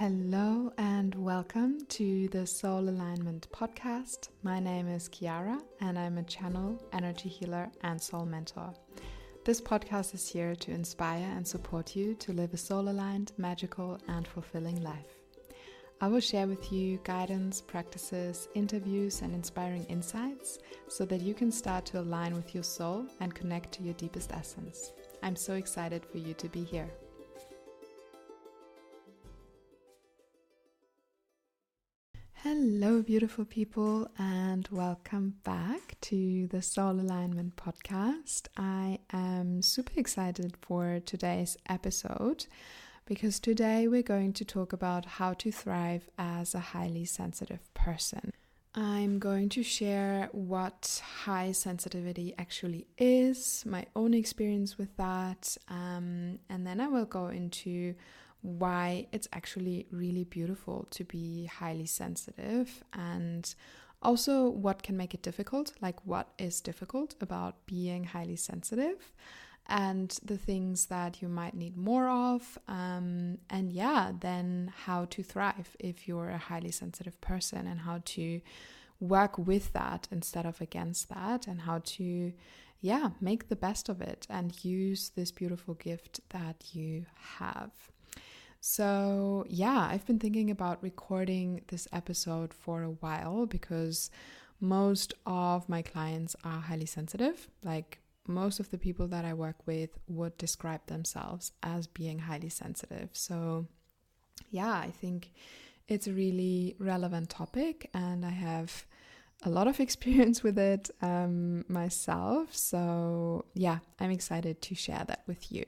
Hello and welcome to the Soul Alignment Podcast. My name is Chiara and I'm a channel, energy healer, and soul mentor. This podcast is here to inspire and support you to live a soul aligned, magical, and fulfilling life. I will share with you guidance, practices, interviews, and inspiring insights so that you can start to align with your soul and connect to your deepest essence. I'm so excited for you to be here. Hello, beautiful people, and welcome back to the Soul Alignment Podcast. I am super excited for today's episode because today we're going to talk about how to thrive as a highly sensitive person. I'm going to share what high sensitivity actually is, my own experience with that, um, and then I will go into why it's actually really beautiful to be highly sensitive and also what can make it difficult, like what is difficult about being highly sensitive and the things that you might need more of. Um, and yeah, then how to thrive if you're a highly sensitive person and how to work with that instead of against that and how to yeah make the best of it and use this beautiful gift that you have so, yeah, I've been thinking about recording this episode for a while because most of my clients are highly sensitive. Like, most of the people that I work with would describe themselves as being highly sensitive. So, yeah, I think it's a really relevant topic, and I have a lot of experience with it um, myself. So, yeah, I'm excited to share that with you.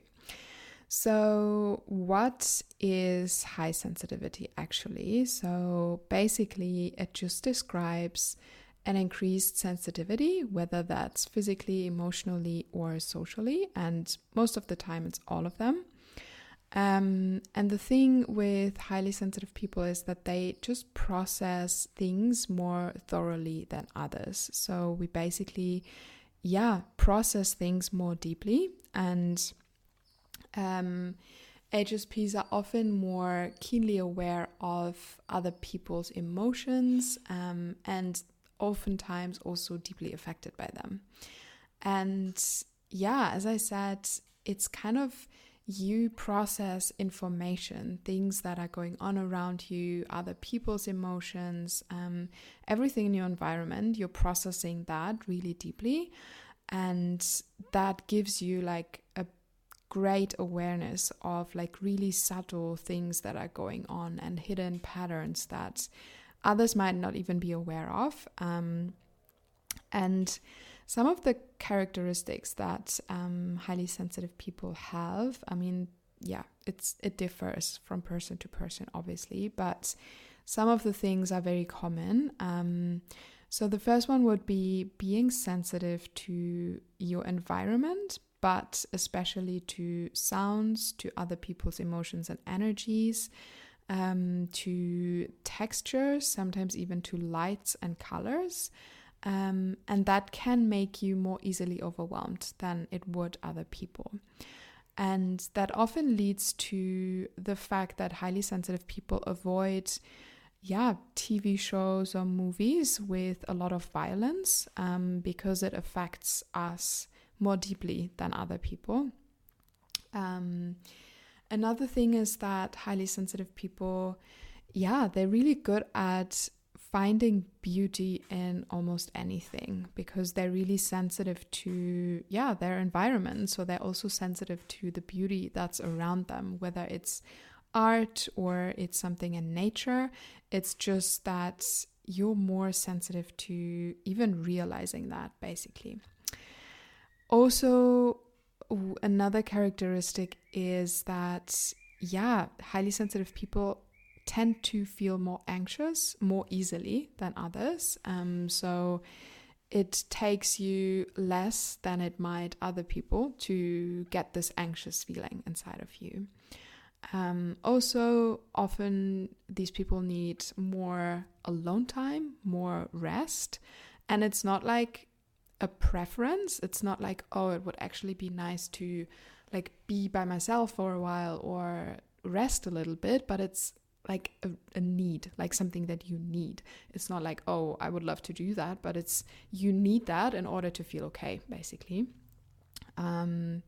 So, what is high sensitivity actually? So, basically, it just describes an increased sensitivity, whether that's physically, emotionally, or socially. And most of the time, it's all of them. Um, and the thing with highly sensitive people is that they just process things more thoroughly than others. So, we basically, yeah, process things more deeply and um, HSPs are often more keenly aware of other people's emotions um, and oftentimes also deeply affected by them. And yeah, as I said, it's kind of you process information, things that are going on around you, other people's emotions, um, everything in your environment, you're processing that really deeply. And that gives you like great awareness of like really subtle things that are going on and hidden patterns that others might not even be aware of. Um, and some of the characteristics that um, highly sensitive people have, I mean, yeah, it's it differs from person to person, obviously, but some of the things are very common. Um, so the first one would be being sensitive to your environment, but especially to sounds, to other people's emotions and energies, um, to textures, sometimes even to lights and colors. Um, and that can make you more easily overwhelmed than it would other people. And that often leads to the fact that highly sensitive people avoid, yeah, TV shows or movies with a lot of violence um, because it affects us more deeply than other people. Um, another thing is that highly sensitive people, yeah, they're really good at finding beauty in almost anything because they're really sensitive to yeah their environment. So they're also sensitive to the beauty that's around them whether it's art or it's something in nature. It's just that you're more sensitive to even realizing that basically also, another characteristic is that, yeah, highly sensitive people tend to feel more anxious more easily than others. Um, so it takes you less than it might other people to get this anxious feeling inside of you. Um, also, often these people need more alone time, more rest. And it's not like a preference. It's not like, oh, it would actually be nice to like be by myself for a while or rest a little bit, but it's like a, a, need, like something that you need. It's not like, oh, I would love to do that, but it's you need that in order to feel okay, basically. Um,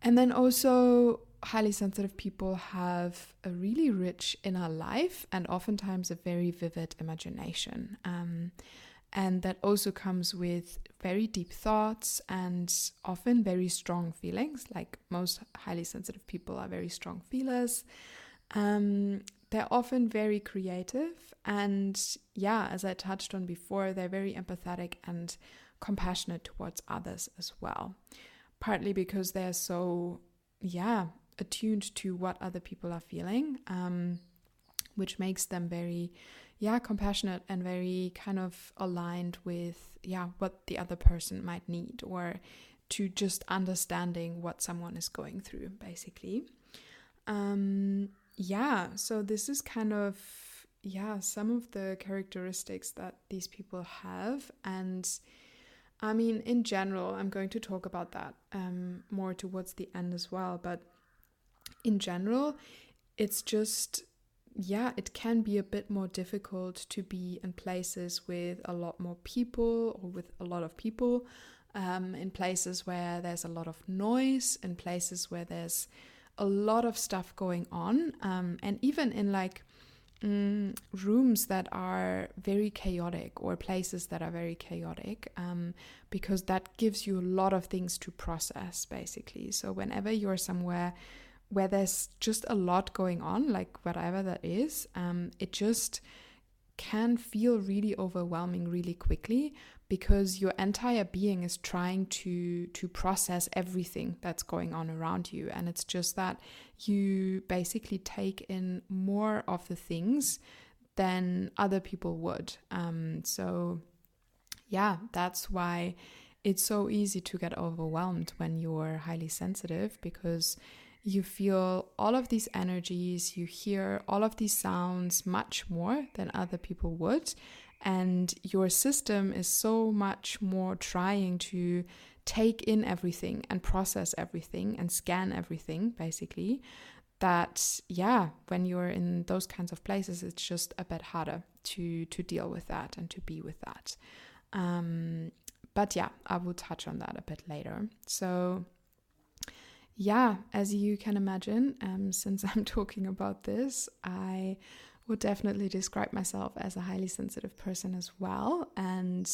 and then also, highly sensitive people have a really rich inner life and oftentimes a very vivid imagination. Um, and that also comes with very deep thoughts and often very strong feelings. Like most highly sensitive people are very strong feelers. Um, they're often very creative. And yeah, as I touched on before, they're very empathetic and compassionate towards others as well. Partly because they're so, yeah, attuned to what other people are feeling, um, which makes them very yeah compassionate and very kind of aligned with yeah what the other person might need or to just understanding what someone is going through basically. Um yeah so this is kind of yeah some of the characteristics that these people have. And i mean in general i'm going to talk about that um more towards the end as well. But in general it's just yeah, it can be a bit more difficult to be in places with a lot more people or with a lot of people, um, in places where there's a lot of noise, in places where there's a lot of stuff going on, um, and even in like mm, rooms that are very chaotic or places that are very chaotic, um, because that gives you a lot of things to process basically. So, whenever you're somewhere, where there's just a lot going on, like whatever that is, um, it just can feel really overwhelming really quickly because your entire being is trying to to process everything that's going on around you. And it's just that you basically take in more of the things than other people would. Um, so yeah that's why it's so easy to get overwhelmed when you're highly sensitive because you feel all of these energies, you hear all of these sounds much more than other people would. And your system is so much more trying to take in everything and process everything and scan everything, basically. That, yeah, when you're in those kinds of places, it's just a bit harder to, to deal with that and to be with that. Um, but yeah, I will touch on that a bit later. So, yeah, as you can imagine, um, since I'm talking about this, I would definitely describe myself as a highly sensitive person as well. And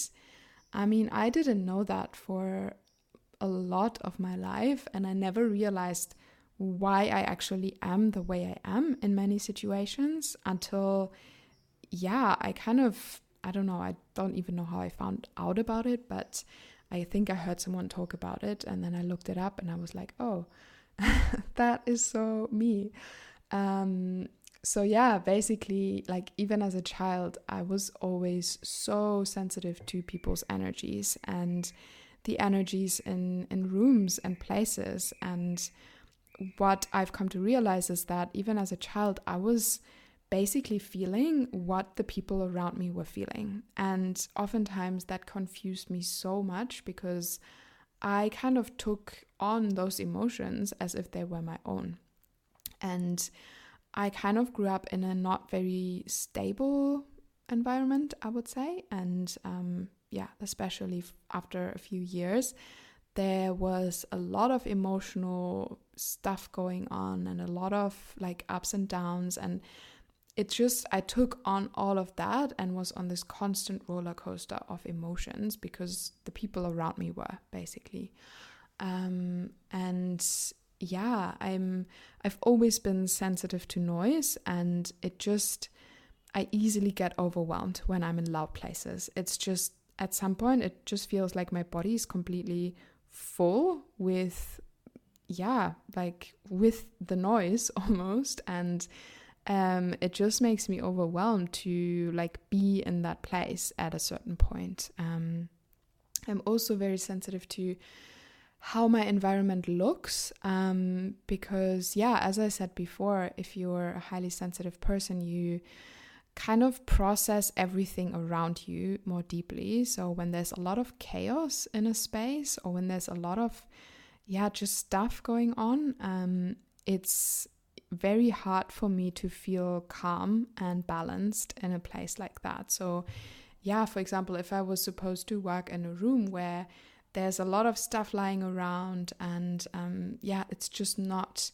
I mean, I didn't know that for a lot of my life, and I never realized why I actually am the way I am in many situations until, yeah, I kind of, I don't know, I don't even know how I found out about it, but I think I heard someone talk about it and then I looked it up and I was like, oh, that is so me. Um, so yeah, basically, like even as a child, I was always so sensitive to people's energies and the energies in in rooms and places. And what I've come to realize is that even as a child, I was basically feeling what the people around me were feeling. And oftentimes that confused me so much because I kind of took on those emotions as if they were my own. And I kind of grew up in a not very stable environment, I would say. And um, yeah, especially after a few years, there was a lot of emotional stuff going on and a lot of like ups and downs. And it just I took on all of that and was on this constant roller coaster of emotions because the people around me were basically. Um, and yeah I'm I've always been sensitive to noise and it just I easily get overwhelmed when I'm in loud places. It's just at some point it just feels like my body is completely full with yeah like with the noise almost and um, it just makes me overwhelmed to like be in that place at a certain point. Um, I'm also very sensitive to how my environment looks um, because, yeah, as I said before, if you're a highly sensitive person, you kind of process everything around you more deeply. So when there's a lot of chaos in a space or when there's a lot of, yeah, just stuff going on, um, it's very hard for me to feel calm and balanced in a place like that. So, yeah, for example, if I was supposed to work in a room where there's a lot of stuff lying around and um, yeah, it's just not,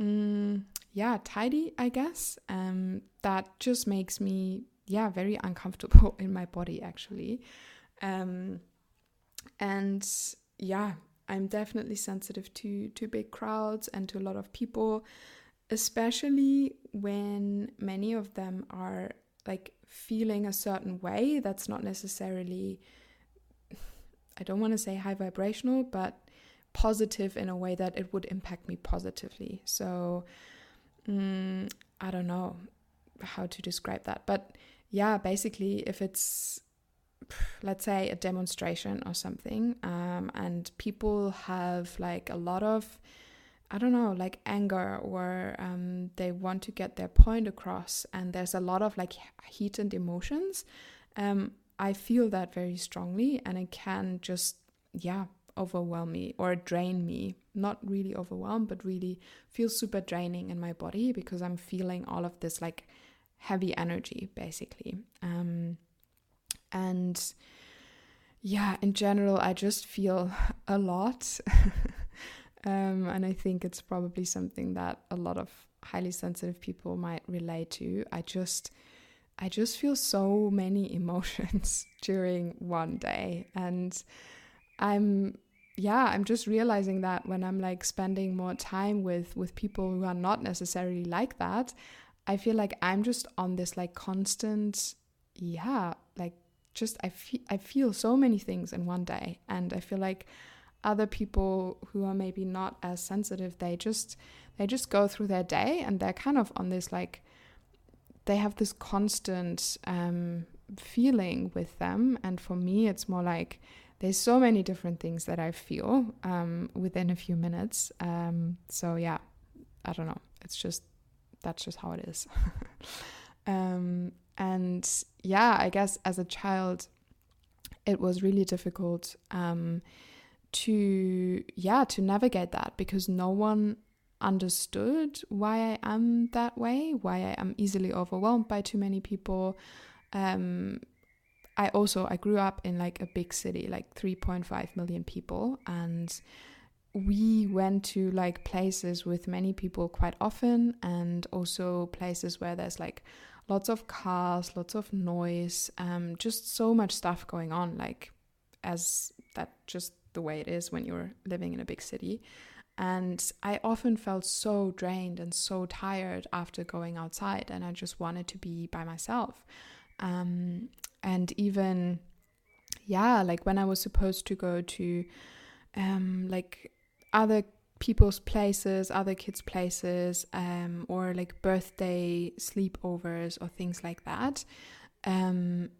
mm, yeah, tidy, I guess, um, that just makes me, yeah, very uncomfortable in my body actually. Um, and yeah, I'm definitely sensitive to to big crowds and to a lot of people, especially when many of them are like feeling a certain way that's not necessarily I don't want to say high vibrational, but positive in a way that it would impact me positively. So mm, I don't know how to describe that, but yeah, basically, if it's let's say a demonstration or something um, and people have like a lot of i don't know like anger or um, they want to get their point across and there's a lot of like heat and emotions um, i feel that very strongly and it can just yeah overwhelm me or drain me not really overwhelm, but really feel super draining in my body because i'm feeling all of this like heavy energy basically um, and yeah, in general, I just feel a lot. um, and I think it's probably something that a lot of highly sensitive people might relate to. I just. I just feel so many emotions during one day and I'm yeah, I'm just realizing that when I'm like spending more time with with people who are not necessarily like that, I feel like I'm just on this like constant yeah, like just I feel I feel so many things in one day and I feel like other people who are maybe not as sensitive they just they just go through their day and they're kind of on this like they have this constant um, feeling with them. And for me it's more like there's so many different things that I feel um, within a few minutes. Um, so yeah I don't know. It's just that's just how it is. Um, and yeah, I guess as a child, it was really difficult um, to yeah to navigate that because no one understood why I am that way, why I am easily overwhelmed by too many people. Um, I also I grew up in like a big city, like 3.5 million people, and we went to like places with many people quite often, and also places where there's like lots of cars, lots of noise, um, just so much stuff going on, like as that just the way it is when you're living in a big city. And I often felt so drained and so tired after going outside, and I just wanted to be by myself. Um, and even, yeah, like when I was supposed to go to um, like other people's places, other kids' places, um, or like birthday sleepovers or things like that. Um,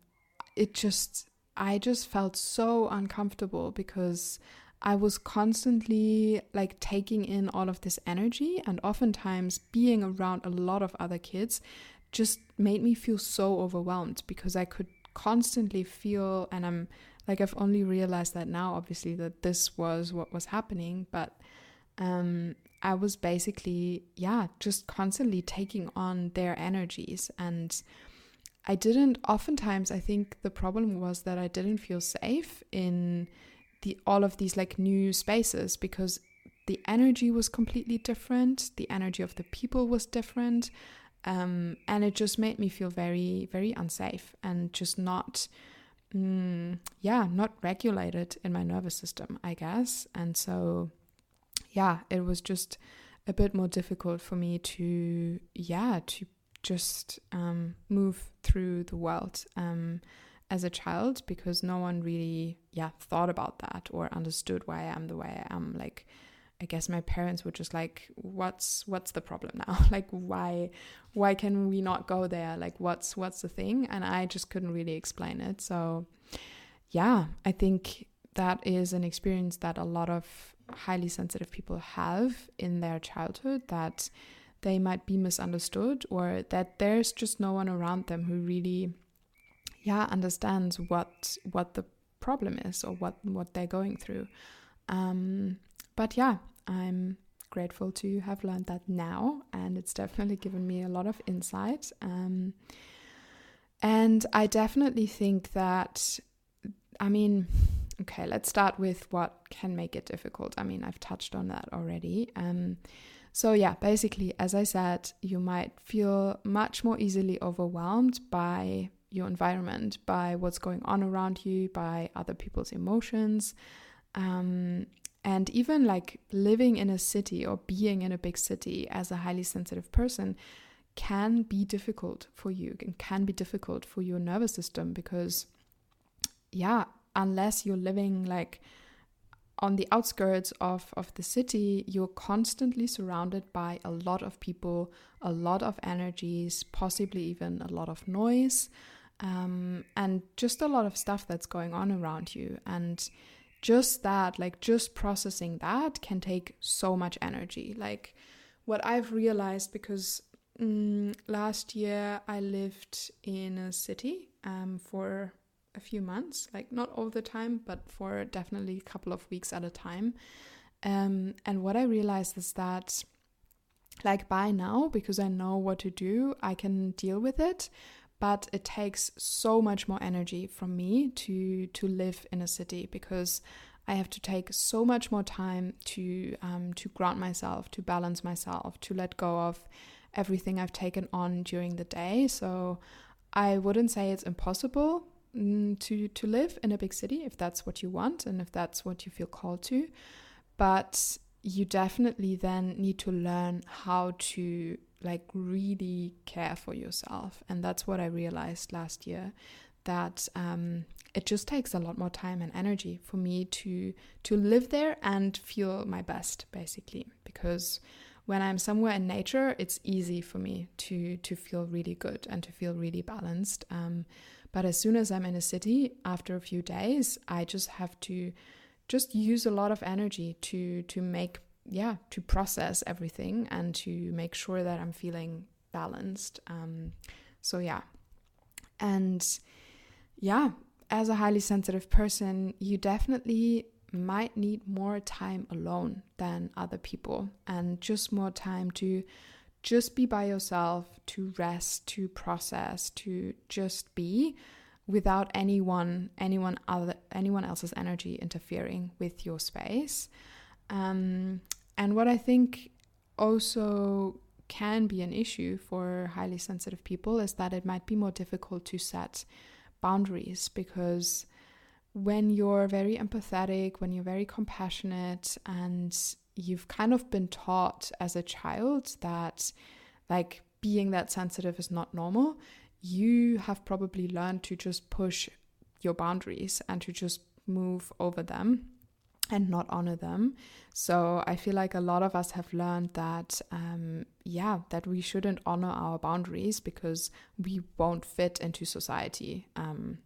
it just, I just felt so uncomfortable because I was constantly like taking in all of this energy, and oftentimes being around a lot of other kids just made me feel so overwhelmed because I could constantly feel, and I'm like, I've only realized that now, obviously, that this was what was happening, but um, I was basically, yeah, just constantly taking on their energies. And I didn't, oftentimes, I think the problem was that I didn't feel safe in the all of these like new spaces because the energy was completely different, the energy of the people was different. Um, and it just made me feel very, very unsafe and just not, mm, yeah, not regulated in my nervous system, I guess. And so, yeah, it was just a bit more difficult for me to, yeah, to just um, move through the world um, as a child because no one really, yeah, thought about that or understood why I am the way I am. Like, I guess my parents were just like, "What's what's the problem now? like, why why can we not go there? Like, what's what's the thing?" And I just couldn't really explain it. So, yeah, I think that is an experience that a lot of highly sensitive people have in their childhood that they might be misunderstood or that there's just no one around them who really yeah understands what what the problem is or what what they're going through um, but yeah i'm grateful to have learned that now, and it's definitely given me a lot of insight. Um, and I definitely think that, I mean, okay, let's start with what can make it difficult. I mean, I've touched on that already. Um, so, yeah, basically, as I said, you might feel much more easily overwhelmed by your environment, by what's going on around you, by other people's emotions. Um, and even like living in a city or being in a big city as a highly sensitive person can be difficult for you and can be difficult for your nervous system because, yeah, unless you're living like on the outskirts of, of the city, you're constantly surrounded by a lot of people, a lot of energies, possibly even a lot of noise, um, and just a lot of stuff that's going on around you. And just that, like just processing that, can take so much energy. Like what I've realized because mm, last year I lived in a city um, for a few months, like not all the time, but for definitely a couple of weeks at a time. Um, and what I realized is that, like by now, because I know what to do, I can deal with it. But it takes so much more energy from me to to live in a city because I have to take so much more time to um, to ground myself, to balance myself, to let go of everything I've taken on during the day. So I wouldn't say it's impossible to to live in a big city if that's what you want and if that's what you feel called to, but you definitely then need to learn how to like really care for yourself. And that's what i realized last year that um, it just takes a lot more time and energy for me to to live there and feel my best basically. Because when I'm somewhere in nature, it's easy for me to to feel really good and to feel really balanced. Um, but as soon as I'm in a city, after a few days, I just have to just use a lot of energy to to make yeah to process everything and to make sure that I'm feeling balanced. Um, so yeah, and yeah, as a highly sensitive person, you definitely might need more time alone than other people and just more time to just be by yourself, to rest, to process, to just be without anyone anyone other anyone else's energy interfering with your space. Um, and what I think also can be an issue for highly sensitive people is that it might be more difficult to set boundaries because when you're very empathetic, when you're very compassionate, and you've kind of been taught as a child that, like, being that sensitive is not normal, you have probably learned to just push your boundaries and to just move over them and not honor them. So I feel like a lot of us have learned that, um, yeah, that we shouldn't honor our boundaries because we won't fit into society. Um,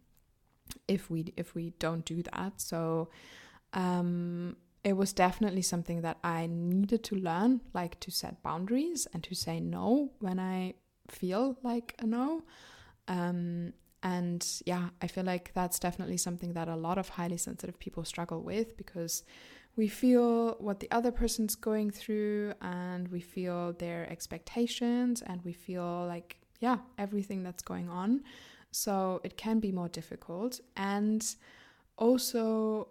if we if we don't do that. So um, it was definitely something that I needed to learn, like to set boundaries and to say no when I feel like a no. Um, and yeah, I feel like that's definitely something that a lot of highly sensitive people struggle with because we feel what the other person's going through and we feel their expectations and we feel like, yeah, everything that's going on. So it can be more difficult. And also,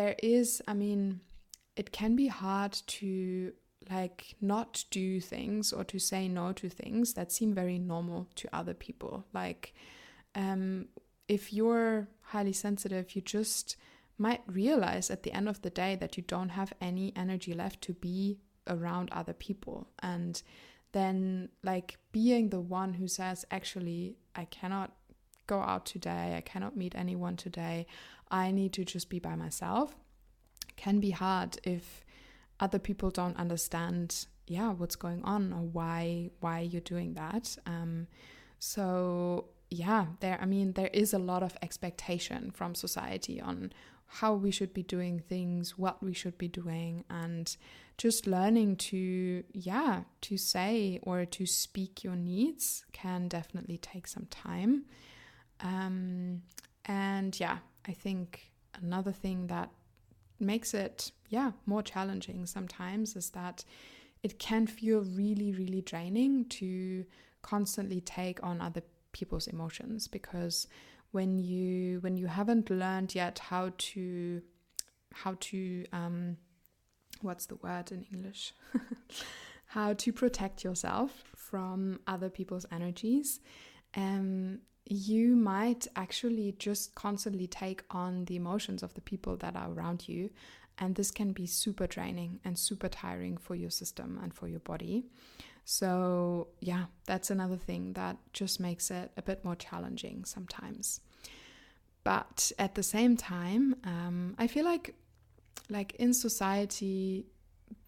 there is, I mean, it can be hard to like not do things or to say no to things that seem very normal to other people. Like, um, if you're highly sensitive, you just might realize at the end of the day that you don't have any energy left to be around other people. And then, like, being the one who says, actually, I cannot go out today, I cannot meet anyone today, I need to just be by myself, can be hard if other people don't understand yeah what's going on or why why you're doing that. Um so yeah there i mean there is a lot of expectation from society on how we should be doing things what we should be doing and just learning to yeah to say or to speak your needs can definitely take some time um, and yeah i think another thing that makes it yeah, more challenging sometimes is that it can feel really, really draining to constantly take on other people's emotions because when you when you haven't learned yet how to how to um what's the word in english? How to protect yourself from other people's energies um you might actually just constantly take on the emotions of the people that are around you and this can be super draining and super tiring for your system and for your body so, yeah, that's another thing that just makes it a bit more challenging sometimes. But at the same time, um, I feel like, like in society,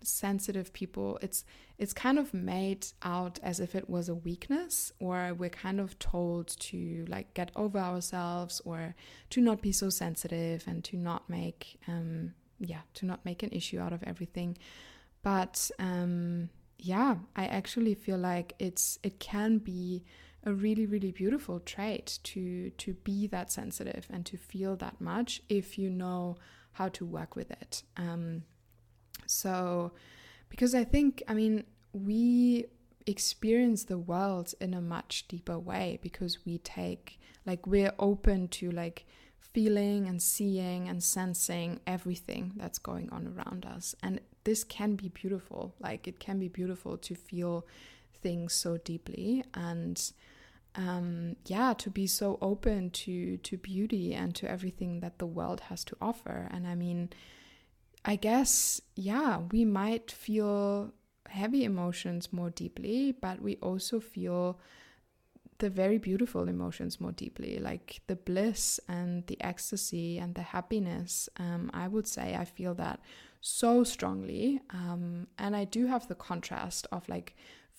sensitive people, it's it's kind of made out as if it was a weakness, or we're kind of told to like get over ourselves, or to not be so sensitive, and to not make, um, yeah, to not make an issue out of everything. But um, yeah, I actually feel like it's it can be a really really beautiful trait to to be that sensitive and to feel that much if you know how to work with it. Um, so, because I think I mean we experience the world in a much deeper way because we take like we're open to like feeling and seeing and sensing everything that's going on around us and this can be beautiful. Like it can be beautiful to feel things so deeply and um, yeah, to be so open to to beauty and to everything that the world has to offer. And I mean, I guess yeah, we might feel heavy emotions more deeply, but we also feel the very beautiful emotions more deeply, like the bliss and the ecstasy and the happiness. Um, I would say I feel that so strongly. Um, and I do have the contrast of like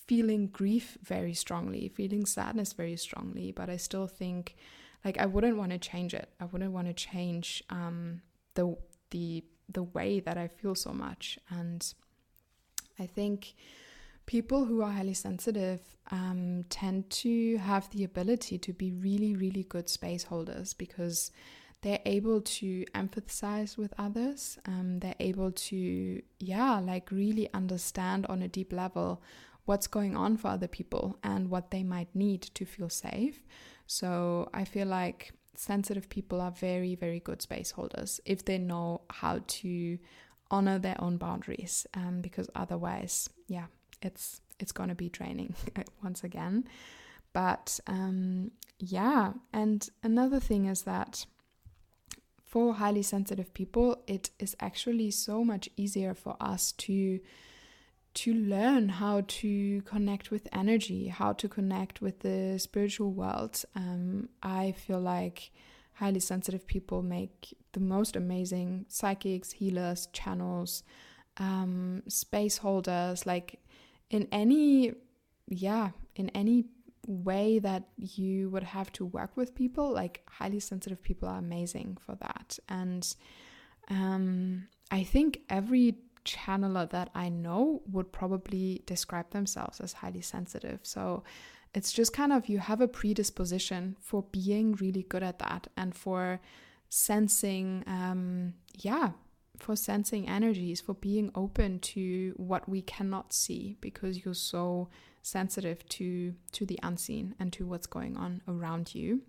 feeling grief very strongly, feeling sadness very strongly, but I still think like I wouldn't want to change it. I wouldn't want to change um, the the the way that I feel so much. And I think people who are highly sensitive um, tend to have the ability to be really, really good space holders because they're able to empathize with others. Um, they're able to, yeah, like really understand on a deep level what's going on for other people and what they might need to feel safe. So I feel like sensitive people are very, very good space holders if they know how to honor their own boundaries. Um, because otherwise, yeah, it's it's gonna be draining once again. But um, yeah, and another thing is that for highly sensitive people, it is actually so much easier for us to to learn how to connect with energy, how to connect with the spiritual world. Um, I feel like highly sensitive people make the most amazing psychics, healers, channels, um, space holders. Like in any, yeah, in any way that you would have to work with people like highly sensitive people are amazing for that and um, i think every channeler that i know would probably describe themselves as highly sensitive so it's just kind of you have a predisposition for being really good at that and for sensing um, yeah for sensing energies for being open to what we cannot see because you're so sensitive to to the unseen and to what's going on around you.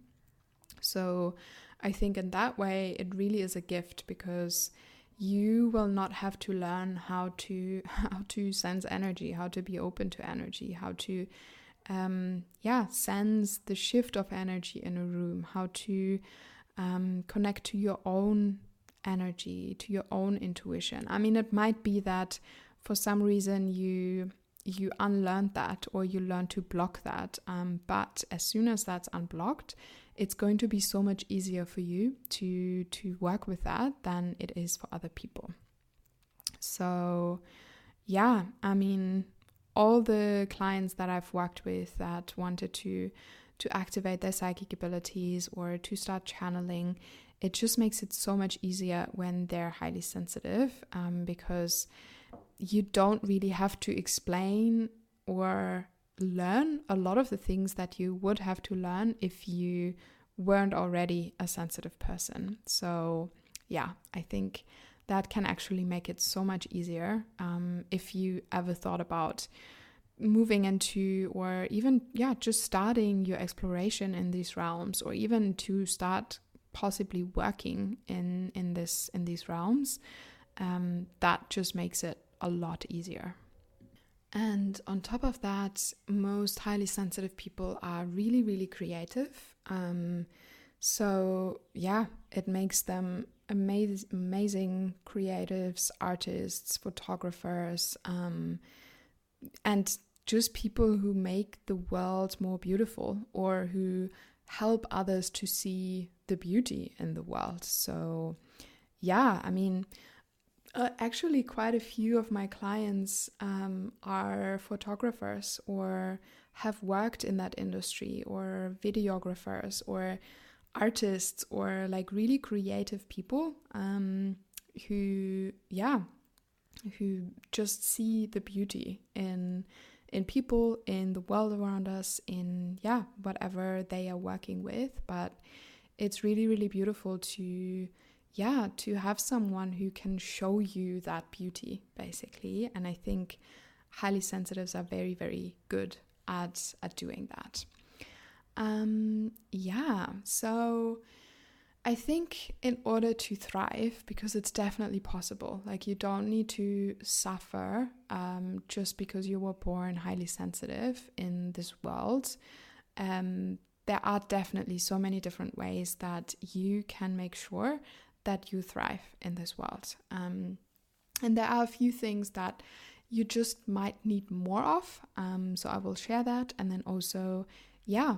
So I think in that way it really is a gift because you will not have to learn how to how to sense energy, how to be open to energy, how to um, yeah sense the shift of energy in a room, how to um, connect to your own energy, to your own intuition. I mean, it might be that for some reason you you unlearn that or you learn to block that. Um, but as soon as that's unblocked, it's going to be so much easier for you to to work with that than it is for other people. So, yeah, I mean, all the clients that I've worked with that wanted to to activate their psychic abilities or to start channeling, it just makes it so much easier when they're highly sensitive um, because you don't really have to explain or learn a lot of the things that you would have to learn if you weren't already a sensitive person. So, yeah, I think that can actually make it so much easier um, if you ever thought about moving into or even yeah just starting your exploration in these realms or even to start possibly working in in this in these realms um, that just makes it a lot easier and on top of that most highly sensitive people are really really creative um, so yeah it makes them amaz- amazing creatives artists photographers um, and just people who make the world more beautiful or who help others to see the beauty in the world. So, yeah, I mean, uh, actually, quite a few of my clients um, are photographers or have worked in that industry, or videographers, or artists, or like really creative people um, who, yeah, who just see the beauty in in people, in the world around us, in yeah, whatever they are working with. But it's really, really beautiful to yeah, to have someone who can show you that beauty, basically. And I think highly sensitives are very, very good at at doing that. Um, yeah, so I think in order to thrive, because it's definitely possible, like you don't need to suffer um, just because you were born highly sensitive in this world. Um, there are definitely so many different ways that you can make sure that you thrive in this world. Um, and there are a few things that you just might need more of. Um, so I will share that. And then also, yeah,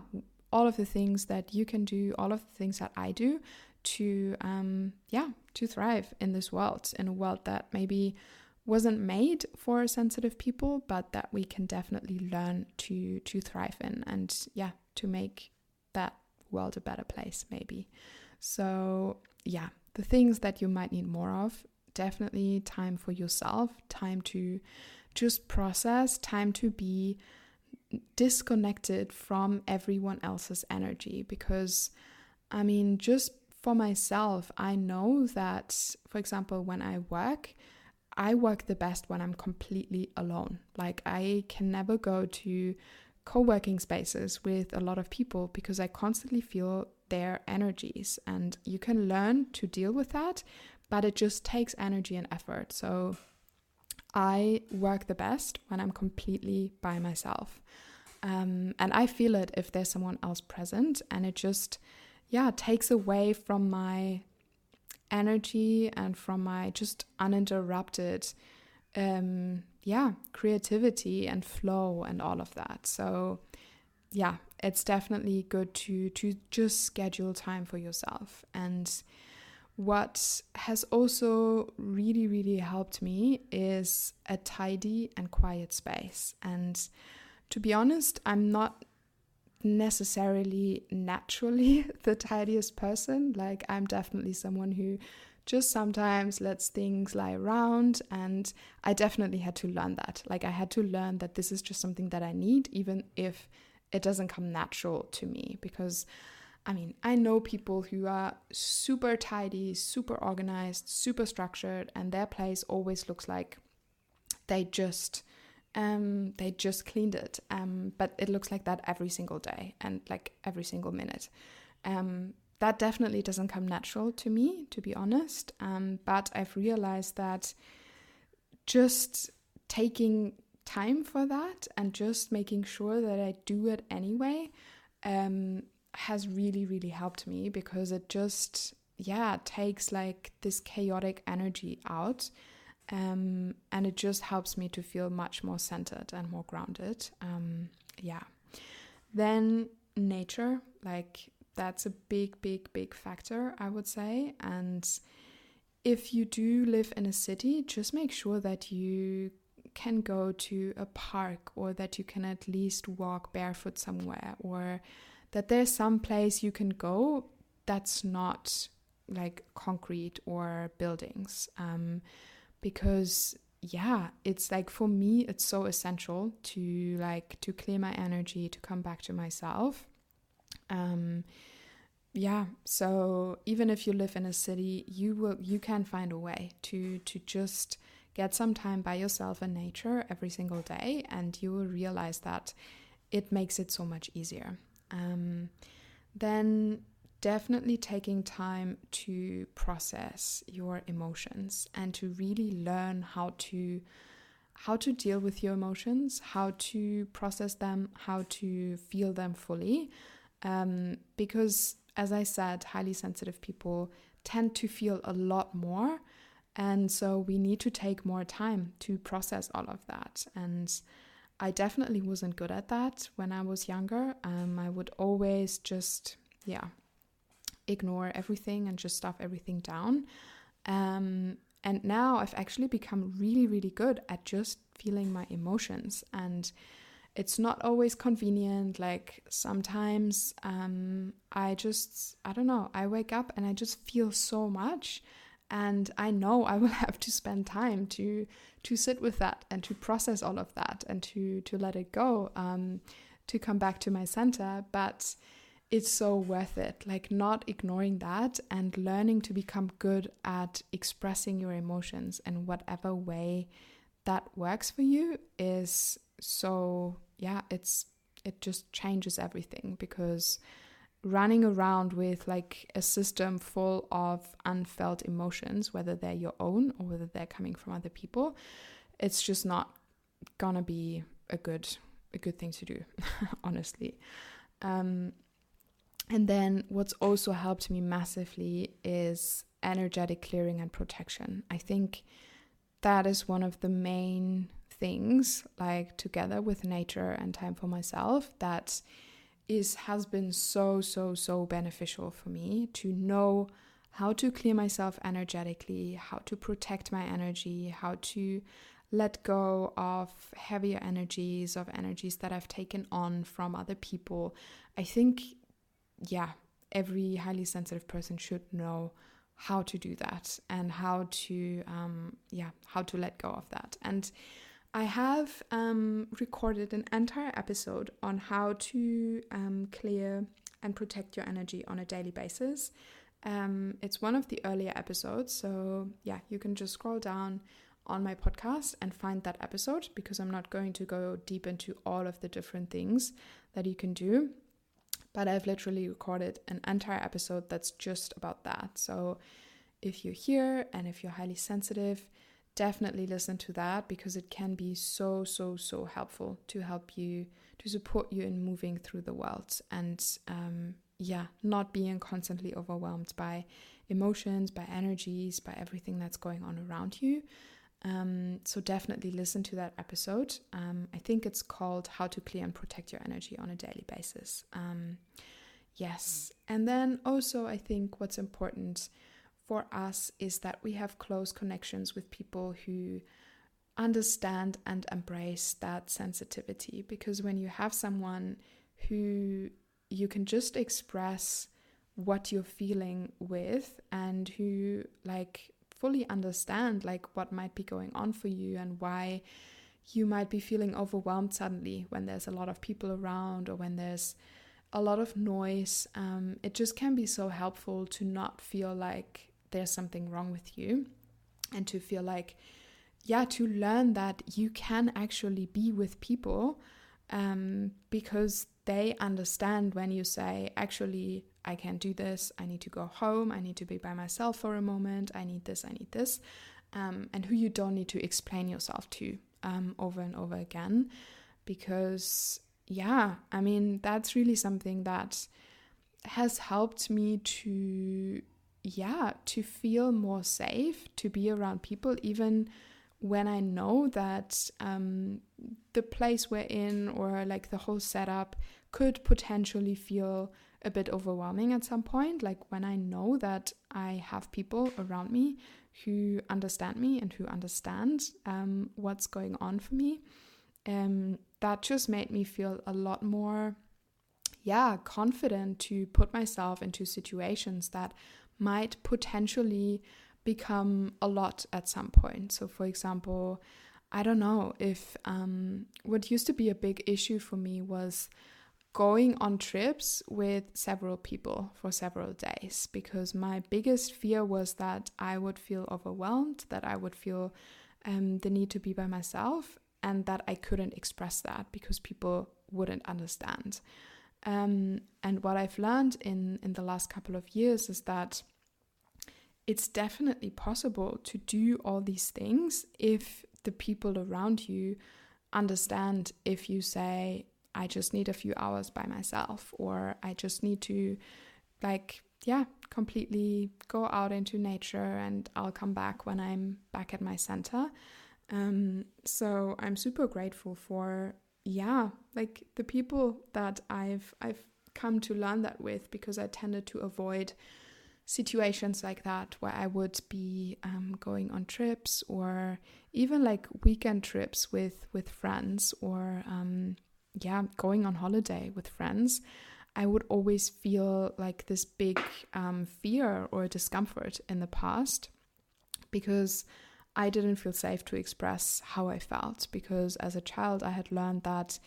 all of the things that you can do, all of the things that I do to, um, yeah, to thrive in this world, in a world that maybe wasn't made for sensitive people, but that we can definitely learn to to thrive in, and yeah, to make that world a better place, maybe. So yeah, the things that you might need more of, definitely time for yourself, time to just process, time to be disconnected from everyone else's energy because I mean, just for myself, I know that, for example, when I work, I work the best when I'm completely alone. Like, I can never go to co working spaces with a lot of people because I constantly feel their energies. And you can learn to deal with that, but it just takes energy and effort. So, I work the best when I'm completely by myself. Um, and I feel it if there's someone else present, and it just, yeah, takes away from my energy and from my just uninterrupted, um, yeah, creativity and flow and all of that. So, yeah, it's definitely good to to just schedule time for yourself and what has also really really helped me is a tidy and quiet space and to be honest, I'm not necessarily naturally the tidiest person. Like, I'm definitely someone who just sometimes lets things lie around. And I definitely had to learn that. Like, I had to learn that this is just something that I need, even if it doesn't come natural to me. Because I mean, I know people who are super tidy, super organized, super structured, and their place always looks like they just um, they just cleaned it, um, but it looks like that every single day and like every single minute. Um, that definitely doesn't come natural to me, to be honest. Um, but I've realized that just taking time for that and just making sure that I do it anyway um, has really, really helped me because it just, yeah, takes like this chaotic energy out um, and it just helps me to feel much more centered and more grounded. Um, yeah. Then nature, like that's a big, big, big factor, I would say. And if you do live in a city, just make sure that you can go to a park or that you can at least walk barefoot somewhere or that there's some place you can go that's not like concrete or buildings. Um, because yeah it's like for me it's so essential to like to clear my energy to come back to myself um yeah, so even if you live in a city, you will you can find a way to to just get some time by yourself in nature every single day, and you will realize that it makes it so much easier. Um, then definitely taking time to process your emotions and to really learn how to how to deal with your emotions, how to process them, how to feel them fully. Um, because, as I said, highly sensitive people tend to feel a lot more. And so we need to take more time to process all of that. And I definitely wasn't good at that when I was younger. Um, I would always just, yeah, ignore everything and just stuff everything down. Um, and now I've actually become really, really good at just feeling my emotions. And it's not always convenient. Like sometimes um, I just, I don't know, I wake up and I just feel so much. And I know I will have to spend time to to sit with that and to process all of that and to to let it go, um, to come back to my center. But it's so worth it. Like not ignoring that and learning to become good at expressing your emotions in whatever way that works for you is so yeah, it's it just changes everything because running around with like a system full of unfelt emotions, whether they're your own or whether they're coming from other people, it's just not gonna be a good a good thing to do, honestly. Um, and then what's also helped me massively is energetic clearing and protection. I think that is one of the main things, like together with nature and time for myself, that is has been so so so beneficial for me to know how to clear myself energetically, how to protect my energy, how to let go of heavier energies, of energies that I've taken on from other people. I think yeah, every highly sensitive person should know how to do that and how to um, yeah how to let go of that and i have um, recorded an entire episode on how to um, clear and protect your energy on a daily basis um, it's one of the earlier episodes so yeah you can just scroll down on my podcast and find that episode because i'm not going to go deep into all of the different things that you can do but I've literally recorded an entire episode that's just about that. So if you're here and if you're highly sensitive, definitely listen to that because it can be so, so, so helpful to help you, to support you in moving through the world and, um, yeah, not being constantly overwhelmed by emotions, by energies, by everything that's going on around you. Um, so definitely listen to that episode. Um, I think it's called How to Clear and Protect Your Energy on a Daily Basis. Um, yes. And then also, I think what's important for us is that we have close connections with people who understand and embrace that sensitivity. Because when you have someone who you can just express what you're feeling with and who like fully understand like what might be going on for you and why you might be feeling overwhelmed suddenly when there's a lot of people around or when there's a lot of noise. Um, it just can be so helpful to not feel like there's something wrong with you and to feel like, yeah, to learn that you can actually be with people um, because they understand when you say, actually, I can't do this. I need to go home. I need to be by myself for a moment. I need this. I need this. Um, and who you don't need to explain yourself to um, over and over again. Because, yeah, I mean, that's really something that has helped me to, yeah, to feel more safe, to be around people, even when I know that um, the place we're in or like the whole setup could potentially feel a bit overwhelming at some point. Like when I know that I have people around me who understand me and who understand um, what's going on for me, um, that just made me feel a lot more, yeah, confident to put myself into situations that might potentially become a lot at some point. So, for example, I don't know if um, what used to be a big issue for me was going on trips with several people for several days because my biggest fear was that I would feel overwhelmed, that I would feel um, the need to be by myself, and that I couldn't express that because people wouldn't understand. Um, and what I've learned in in the last couple of years is that it's definitely possible to do all these things if the people around you understand if you say I just need a few hours by myself, or I just need to, like, yeah, completely go out into nature and I'll come back when I'm back at my center. Um, so I'm super grateful for, yeah, like the people that I've I've come to learn that with because I tended to avoid situations like that where I would be um, going on trips or even like weekend trips with with friends or um, yeah, going on holiday with friends, I would always feel like this big um, fear or discomfort in the past because I didn't feel safe to express how I felt. Because as a child, I had learned that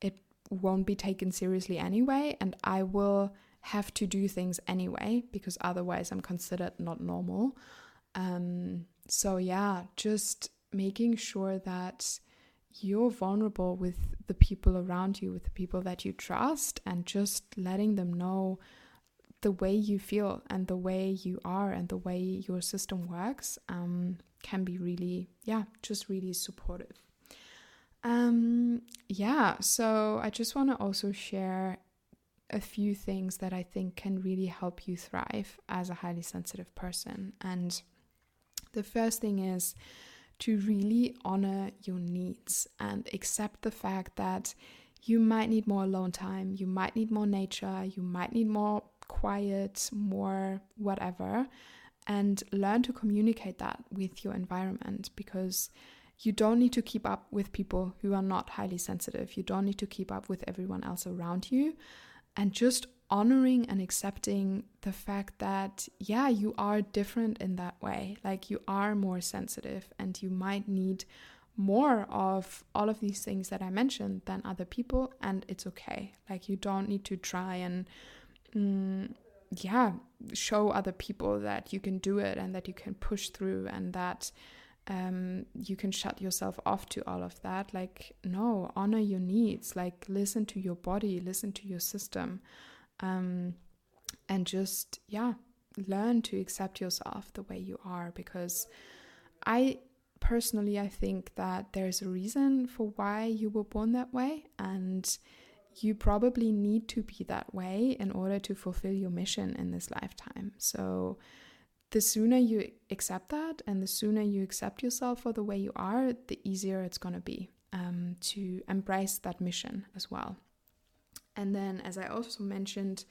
it won't be taken seriously anyway, and I will have to do things anyway because otherwise I'm considered not normal. Um, so, yeah, just making sure that you're vulnerable with the people around you, with the people that you trust, and just letting them know the way you feel and the way you are and the way your system works um, can be really, yeah, just really supportive. Um, yeah, so I just want to also share a few things that I think can really help you thrive as a highly sensitive person. And the first thing is, to really honor your needs and accept the fact that you might need more alone time, you might need more nature, you might need more quiet, more whatever, and learn to communicate that with your environment because you don't need to keep up with people who are not highly sensitive. You don't need to keep up with everyone else around you. And just honoring and accepting the fact that, yeah, you are different in that way. Like you are more sensitive and you might need more of all of these things that I mentioned than other people, and it's okay. Like you don't need to try and, mm, yeah, show other people that you can do it and that you can push through and that um, you can shut yourself off to all of that. Like, no, honor your needs. Like, listen to your body, listen to your system um, and just yeah learn to accept yourself the way you are because i personally i think that there's a reason for why you were born that way and you probably need to be that way in order to fulfill your mission in this lifetime so the sooner you accept that and the sooner you accept yourself for the way you are the easier it's going to be um, to embrace that mission as well and then, as I also mentioned,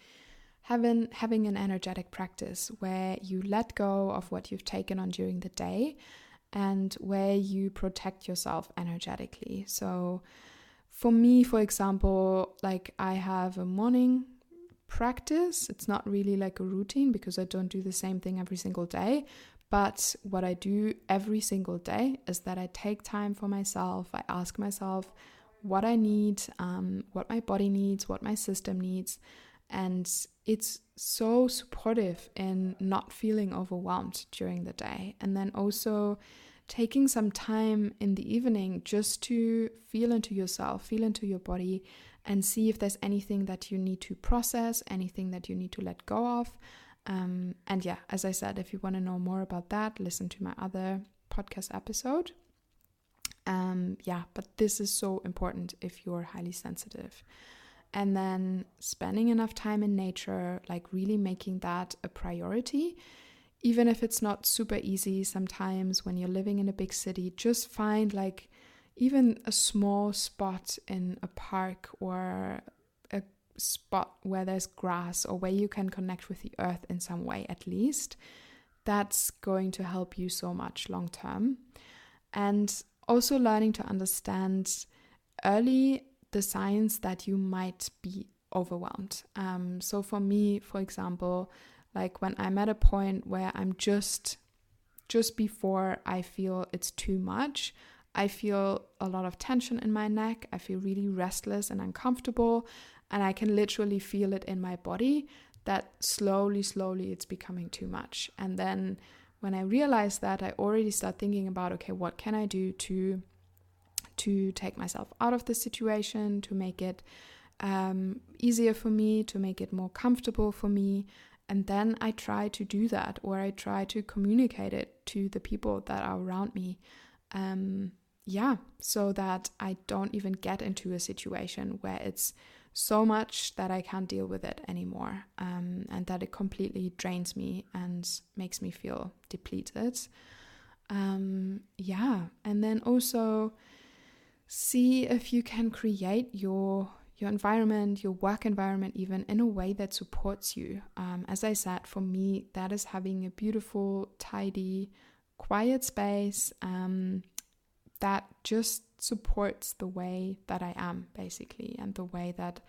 having having an energetic practice where you let go of what you've taken on during the day and where you protect yourself energetically. So for me, for example, like I have a morning practice. It's not really like a routine because I don't do the same thing every single day. But what I do every single day is that I take time for myself. I ask myself, what I need, um, what my body needs, what my system needs. And it's so supportive in not feeling overwhelmed during the day. And then also taking some time in the evening just to feel into yourself, feel into your body, and see if there's anything that you need to process, anything that you need to let go of. Um, and yeah, as I said, if you want to know more about that, listen to my other podcast episode. Um, yeah, but this is so important if you're highly sensitive. And then spending enough time in nature, like really making that a priority, even if it's not super easy sometimes when you're living in a big city, just find like even a small spot in a park or a spot where there's grass or where you can connect with the earth in some way at least. That's going to help you so much long term. And also learning to understand early the signs that you might be overwhelmed. Um, so for me, for example, like when I'm at a point where I'm just just before I feel it's too much, I feel a lot of tension in my neck. I feel really restless and uncomfortable. And I can literally feel it in my body that slowly, slowly it's becoming too much. And then when I realize that, I already start thinking about okay, what can I do to to take myself out of the situation, to make it um, easier for me, to make it more comfortable for me. And then I try to do that, or I try to communicate it to the people that are around me. Um, yeah, so that I don't even get into a situation where it's so much that I can't deal with it anymore um, and that it completely drains me and makes me feel depleted. Um, yeah, and then also see if you can create your your environment, your work environment, even in a way that supports you. Um, as I said, for me, that is having a beautiful, tidy, quiet space um, that just supports the way that I am, basically, and the way that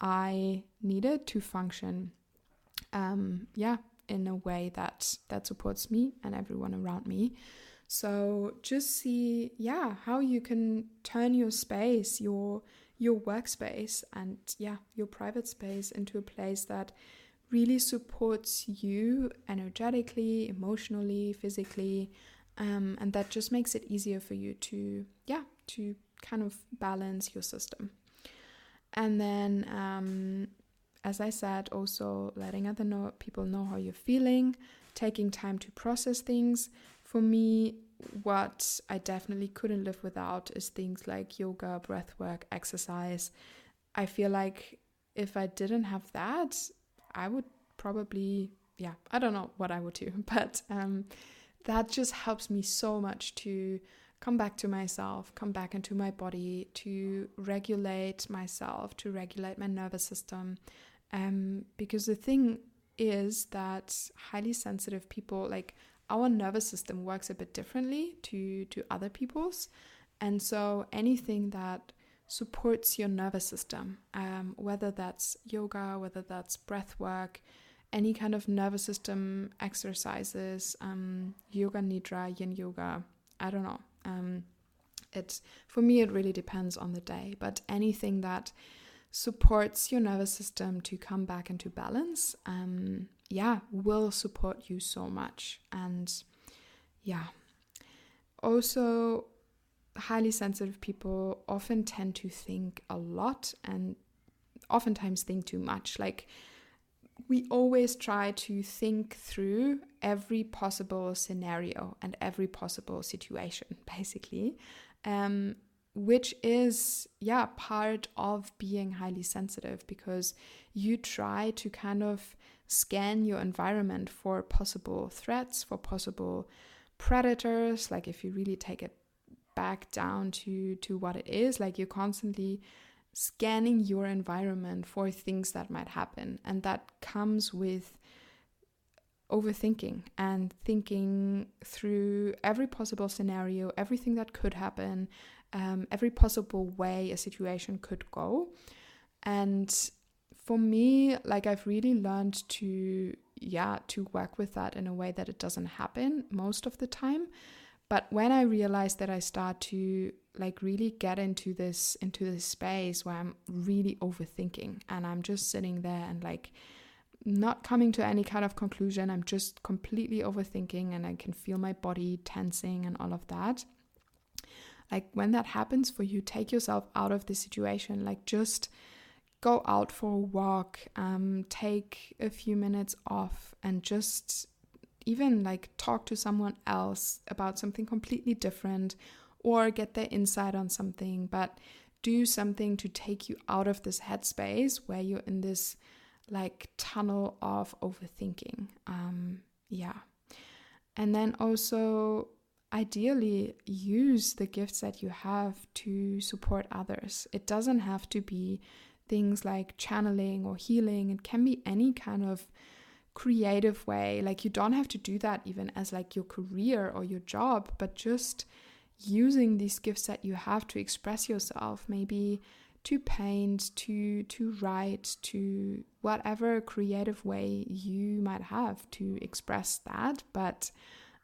I needed to function. Um, yeah, in a way that that supports me and everyone around me. So just see, yeah, how you can turn your space, your your workspace, and yeah, your private space into a place that really supports you energetically, emotionally, physically, um, and that just makes it easier for you to yeah to kind of balance your system. And then, um, as I said, also letting other know, people know how you're feeling, taking time to process things. For me, what I definitely couldn't live without is things like yoga, breath work, exercise. I feel like if I didn't have that, I would probably, yeah, I don't know what I would do, but um, that just helps me so much to come back to myself, come back into my body, to regulate myself, to regulate my nervous system. Um, because the thing is that highly sensitive people, like our nervous system, works a bit differently to to other people's, and so anything that supports your nervous system, um, whether that's yoga, whether that's breath work, any kind of nervous system exercises, um, yoga nidra, yin yoga, I don't know, um, it for me it really depends on the day, but anything that supports your nervous system to come back into balance, um, yeah, will support you so much. And yeah, also highly sensitive people often tend to think a lot and oftentimes think too much. Like we always try to think through every possible scenario and every possible situation, basically, um, which is, yeah, part of being highly sensitive because you try to kind of scan your environment for possible threats, for possible predators. Like if you really take it back down to to what it is, like you're constantly scanning your environment for things that might happen. And that comes with overthinking and thinking through every possible scenario, everything that could happen, um, every possible way a situation could go. And for me, like I've really learned to, yeah, to work with that in a way that it doesn't happen most of the time. But when I realize that I start to like really get into this into this space where I'm really overthinking and I'm just sitting there and like not coming to any kind of conclusion. I'm just completely overthinking and I can feel my body tensing and all of that. Like when that happens for you, take yourself out of the situation. Like just go out for a walk, um, take a few minutes off and just even like talk to someone else about something completely different or get their insight on something, but do something to take you out of this headspace where you're in this like tunnel of overthinking. Um, yeah. And then also, ideally, use the gifts that you have to support others. It doesn't have to be things like channeling or healing, it can be any kind of creative way. Like, you don't have to do that even as like your career or your job, but just using these gifts that you have to express yourself, maybe to paint, to to write, to whatever creative way you might have to express that. But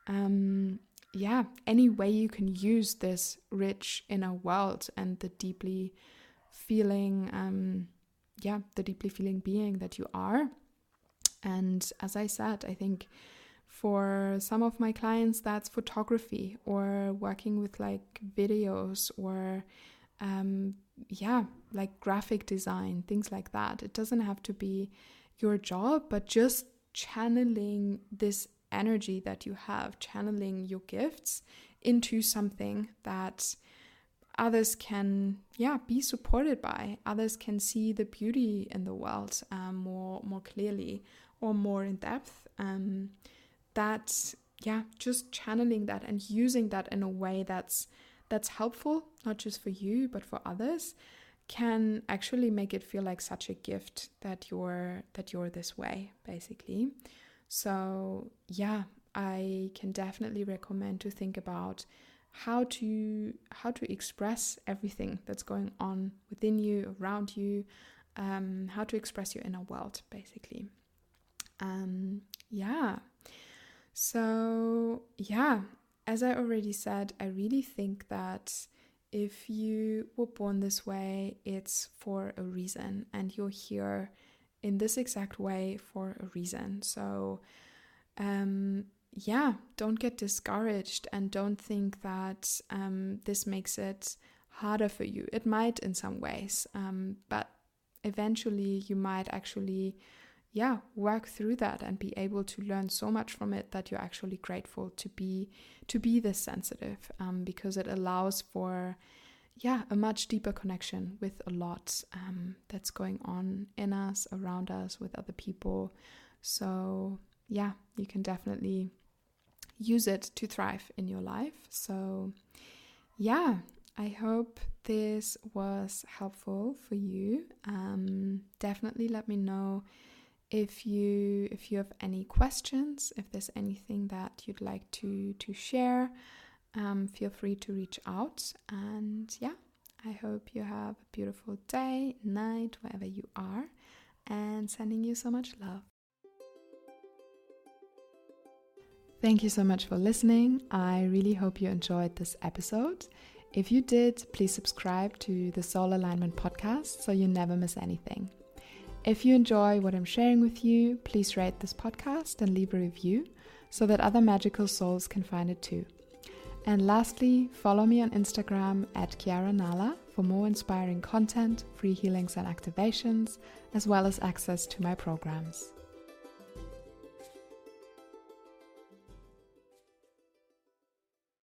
um, yeah, any way you can use this rich inner world and the deeply feeling, um, yeah, the deeply feeling being that you are. And as I said, I think for some of my clients, that's photography or working with like videos or, um, yeah, like graphic design, things like that. It doesn't have to be your job, but just channeling this energy that you have, channeling your gifts into something that others can yeah be supported by. Others can see the beauty in the world um, more more clearly or more in depth. Um, that yeah just channeling that and using that in a way that's that's helpful not just for you but for others can actually make it feel like such a gift that you're that you're this way basically. So, yeah, I can definitely recommend to think about how to how to express everything that's going on within you, around you, um, how to express your inner world, basically. Um, yeah. So, yeah, as I already said, I really think that if you were born this way, it's for a reason, and you're here in this exact way for a reason. So, um, yeah, don't get discouraged and don't think that um, this makes it harder for you. It might in some ways, um, but eventually you might actually, yeah, work through that and be able to learn so much from it that you're actually grateful to be to be this sensitive um, because it allows for yeah, a much deeper connection with a lot um, that's going on in us, around us, with other people. So, yeah, you can definitely use it to thrive in your life. So, yeah, I hope this was helpful for you. Um, definitely let me know if you if you have any questions, if there's anything that you'd like to to share um, feel free to reach out. And yeah, I hope you have a beautiful day, night, wherever you are, and sending you so much love. Thank you so much for listening. I really hope you enjoyed this episode. If you did, please subscribe to the Soul Alignment podcast so you never miss anything. If you enjoy what I'm sharing with you, please rate this podcast and leave a review so that other magical souls can find it too. And lastly, follow me on Instagram at Chiara Naala for more inspiring content, free healings and activations, as well as access to my programs.